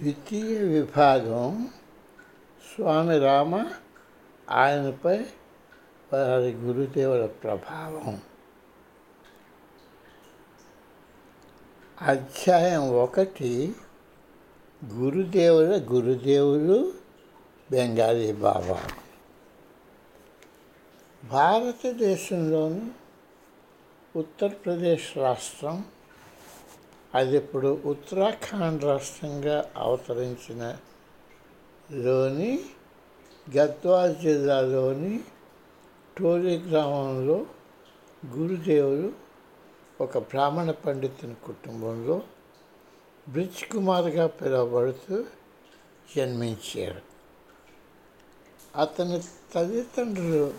ద్వితీయ విభాగం స్వామి రామ ఆయనపై వారి గురుదేవుల ప్రభావం. అధ్యాయం ఒకటి గురుదేవుల గురుదేవులు బెంగాలీ బాబా. భారతదేశంలోని ఉత్తరప్రదేశ్ రాష్ట్రం అది ఇప్పుడు ఉత్తరాఖండ్ రాష్ట్రంగా అవతరించిన లోని గద్వాల్ జిల్లాలోని టోలి గ్రామంలో గురుదేవులు ఒక బ్రాహ్మణ పండితుని కుటుంబంలో బ్రిజ్ కుమార్గా పిలువబడుతూ జన్మించారు. అతని తల్లిదండ్రులు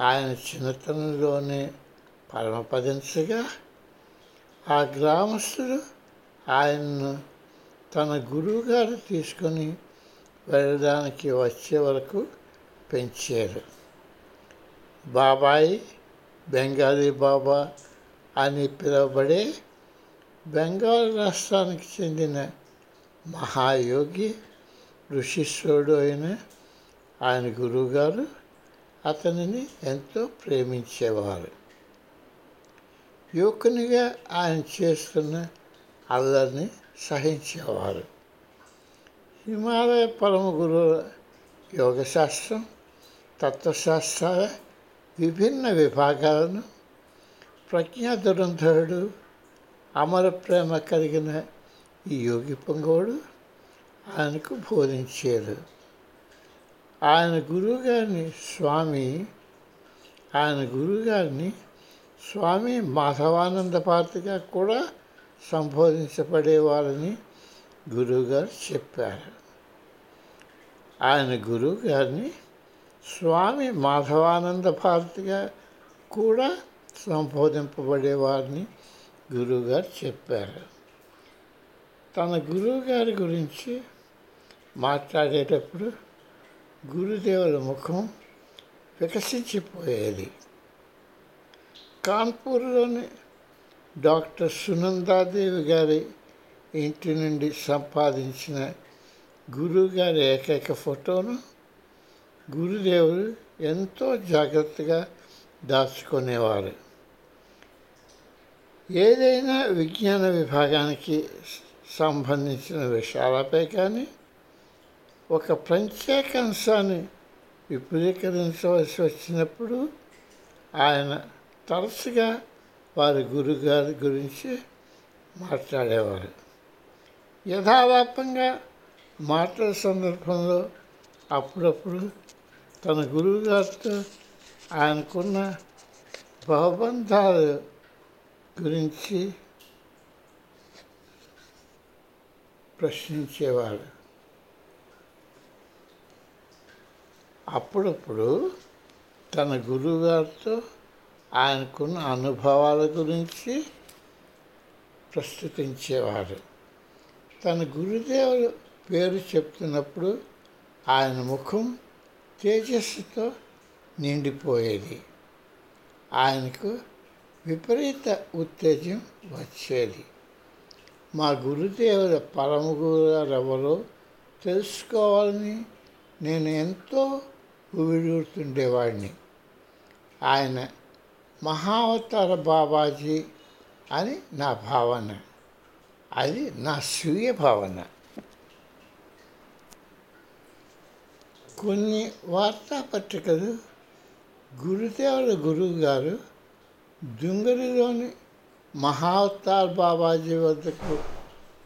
ఆయన చిన్నతనంలోనే పరమపదించగా ఆ గ్రామస్తుడు ఆయన్ను తన గురువుగారు తీసుకొని వెళ్ళడానికి వచ్చే వరకు పెంచారు. బాబాయి బెంగాలీ బాబా అని పిలువబడే బెంగాల్ రాష్ట్రానికి చెందిన మహాయోగి ఋషిశ్వరుడు అయిన ఆయన గురువుగారు అతనిని ఎంతో ప్రేమించేవారు. యువకునిగా ఆయన చేస్తున్న అల్లరిని సహించేవారు హిమాలయ పరమ గురువుల యోగశాస్త్రం తత్వశాస్త్రాల విభిన్న విభాగాలను ప్రజ్ఞా దురంధరుడు అమర ప్రేమ కలిగిన ఈ యోగి పొంగోడు ఆయనకు బోధించారు ఆయన గురువుగారిని స్వామి ఆయన గురువుగారిని స్వామి మాధవానంద పార్తిగా కూడా సంబోధించబడేవారని గురువుగారు చెప్పారు. ఆయన గురువు గారిని స్వామి మాధవానంద భారతిగా కూడా సంబోధింపబడేవారిని గురువుగారు చెప్పారు. తన గురువుగారి గురించి మాట్లాడేటప్పుడు గురుదేవుల ముఖం వికసించిపోయేది. కాన్పూర్లోని డాక్టర్ సునందాదేవి గారి ఇంటి నుండి సంపాదించిన గురువుగారి ఏకైక ఫోటోను గురుదేవులు ఎంతో జాగ్రత్తగా దాచుకునేవారు. ఏదైనా విజ్ఞాన విభాగానికి సంబంధించిన విషయాలపై కానీ ఒక ప్రత్యేక అంశాన్ని విపులీకరించవలసి వచ్చినప్పుడు ఆయన తరచుగా వారి గురుగారి గురించి మాట్లాడేవారు. యథావాపంగా మాట్లాడే సందర్భంలో అప్పుడప్పుడు తన గురువుగారితో ఆయనకున్న బహుబంధాల గురించి ప్రశ్నించేవారు. అప్పుడప్పుడు తన గురువుగారితో ఆయనకున్న అనుభవాల గురించి ప్రస్తుతించేవారు తన గురుదేవుడు పేరు చెప్తున్నప్పుడు ఆయన ముఖం తేజస్సుతో నిండిపోయేది. ఆయనకు విపరీత ఉత్తేజం వచ్చేది. మా గురుదేవుల పరమ గురుగారు ఎవరో తెలుసుకోవాలని నేను ఎంతో ఉవిడూరుతుండేవాడిని ఆయన మహావతార బాబాజీ అని నా భావన. అది నా స్వీయ భావన. కొన్ని వార్తాపత్రికలు గురుదేవుల గురువు గారు దుంగరిలోని మహావతార్ బాబాజీ వద్దకు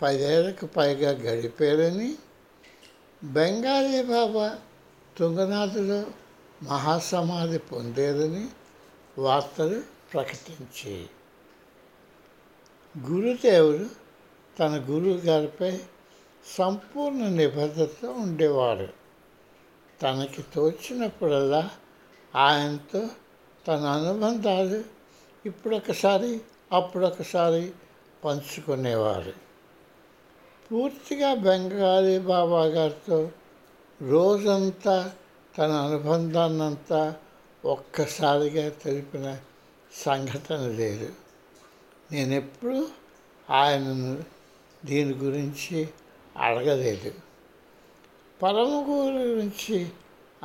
పదేళ్ళకు పైగా గడిపారని బెంగాలీ బాబా తుంగనాథులో మహాసమాధి పొందేదని వార్తలు ప్రకటించి. గురుదేవుడు తన గురువు గారిపై సంపూర్ణ నిబద్ధత ఉండేవాడు. తనకి తోచినప్పుడల్లా ఆయనతో తన అనుబంధాలు ఇప్పుడొకసారి అప్పుడొకసారి పంచుకునేవారు. పూర్తిగా బెంగాలీ బాబా గారితో రోజంతా తన అనుబంధాన్నంతా ఒక్కసారిగా తెలిపిన సంఘటన లేదు. నేను ఎప్పుడూ ఆయనను దీని గురించి అడగలేదు. పరమ గురించి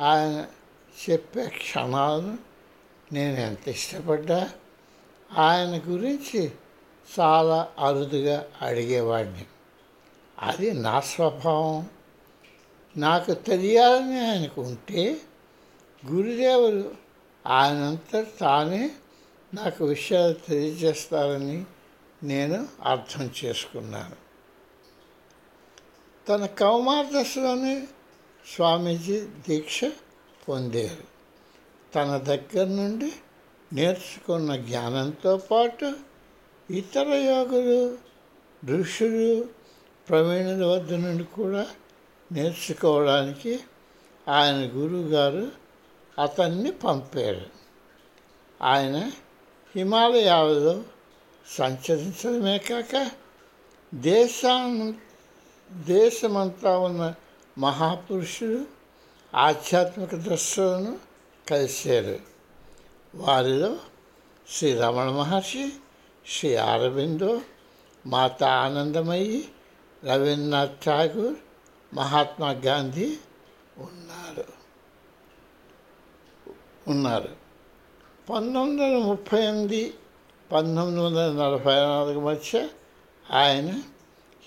ఆయన చెప్పే క్షణాలను నేను ఎంత ఇష్టపడ్డా ఆయన గురించి చాలా అరుదుగా అడిగేవాడిని అది నా స్వభావం. నాకు తెలియాలని ఆయనకు ఉంటే గురుదేవులు ఆయనంతా తానే నాకు విషయాలు తెలియజేస్తారని నేను అర్థం చేసుకున్నాను. తన కౌమార దశలోనే స్వామీజీ దీక్ష పొందారు. తన దగ్గర నుండి నేర్చుకున్న జ్ఞానంతో పాటు ఇతర యోగులు ఋషులు ప్రవీణుల వద్ద నుండి కూడా నేర్చుకోవడానికి ఆయన గురువుగారు అతన్ని పంపారు. ఆయన హిమాలయాలలో సంచరించడమే కాక దేశాన్ని దేశమంతా ఉన్న మహాపురుషులు ఆధ్యాత్మిక దృశ్యాలను కలిశారు. వారిలో శ్రీ రమణ మహర్షి శ్రీ అరవిందో మాత ఆనందమయ్యి రవీంద్రనాథ్ ఠాగూర్ మహాత్మా గాంధీ ఉన్నారు. ఉన్నారు. పంతొమ్మిది వందల ముప్పై ఎనిమిది పంతొమ్మిది వందల నలభై నాలుగు మధ్య ఆయన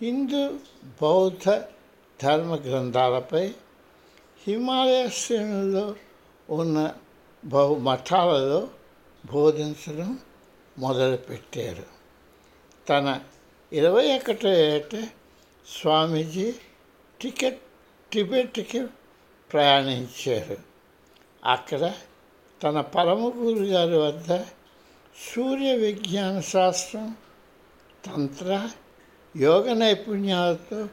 హిందూ బౌద్ధ ధర్మ గ్రంథాలపై హిమాలయ శ్రేణుల్లో ఉన్న బహు మఠాలలో బోధించడం మొదలుపెట్టారు. తన ఇరవై ఒకటో ఏట స్వామీజీ టికెట్ టిబెట్కి ప్రయాణించారు. అక్కడ తన పరమ గురు గారి వద్ద సూర్య విజ్ఞాన శాస్త్రం తంత్ర యోగ నైపుణ్యాలతో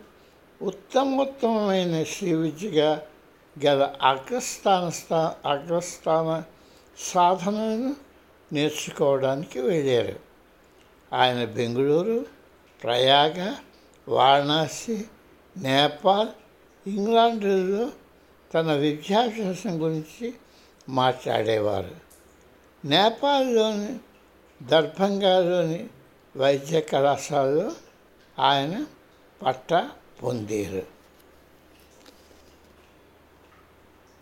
ఉత్తమోత్తమైన శ్రీ విద్యగా గల అగ్రస్థాన స్థా అగ్రస్థాన సాధనను నేర్చుకోవడానికి వెళ్ళారు. ఆయన బెంగళూరు ప్రయాగ వారణాసి నేపాల్ ఇంగ్లాండ్లో తన విద్యాభ్యాసం గురించి మాట్లాడేవారు. నేపాల్లోని దర్భంగాలోని వైద్య కళాశాలలో ఆయన పట్టా పొందారు.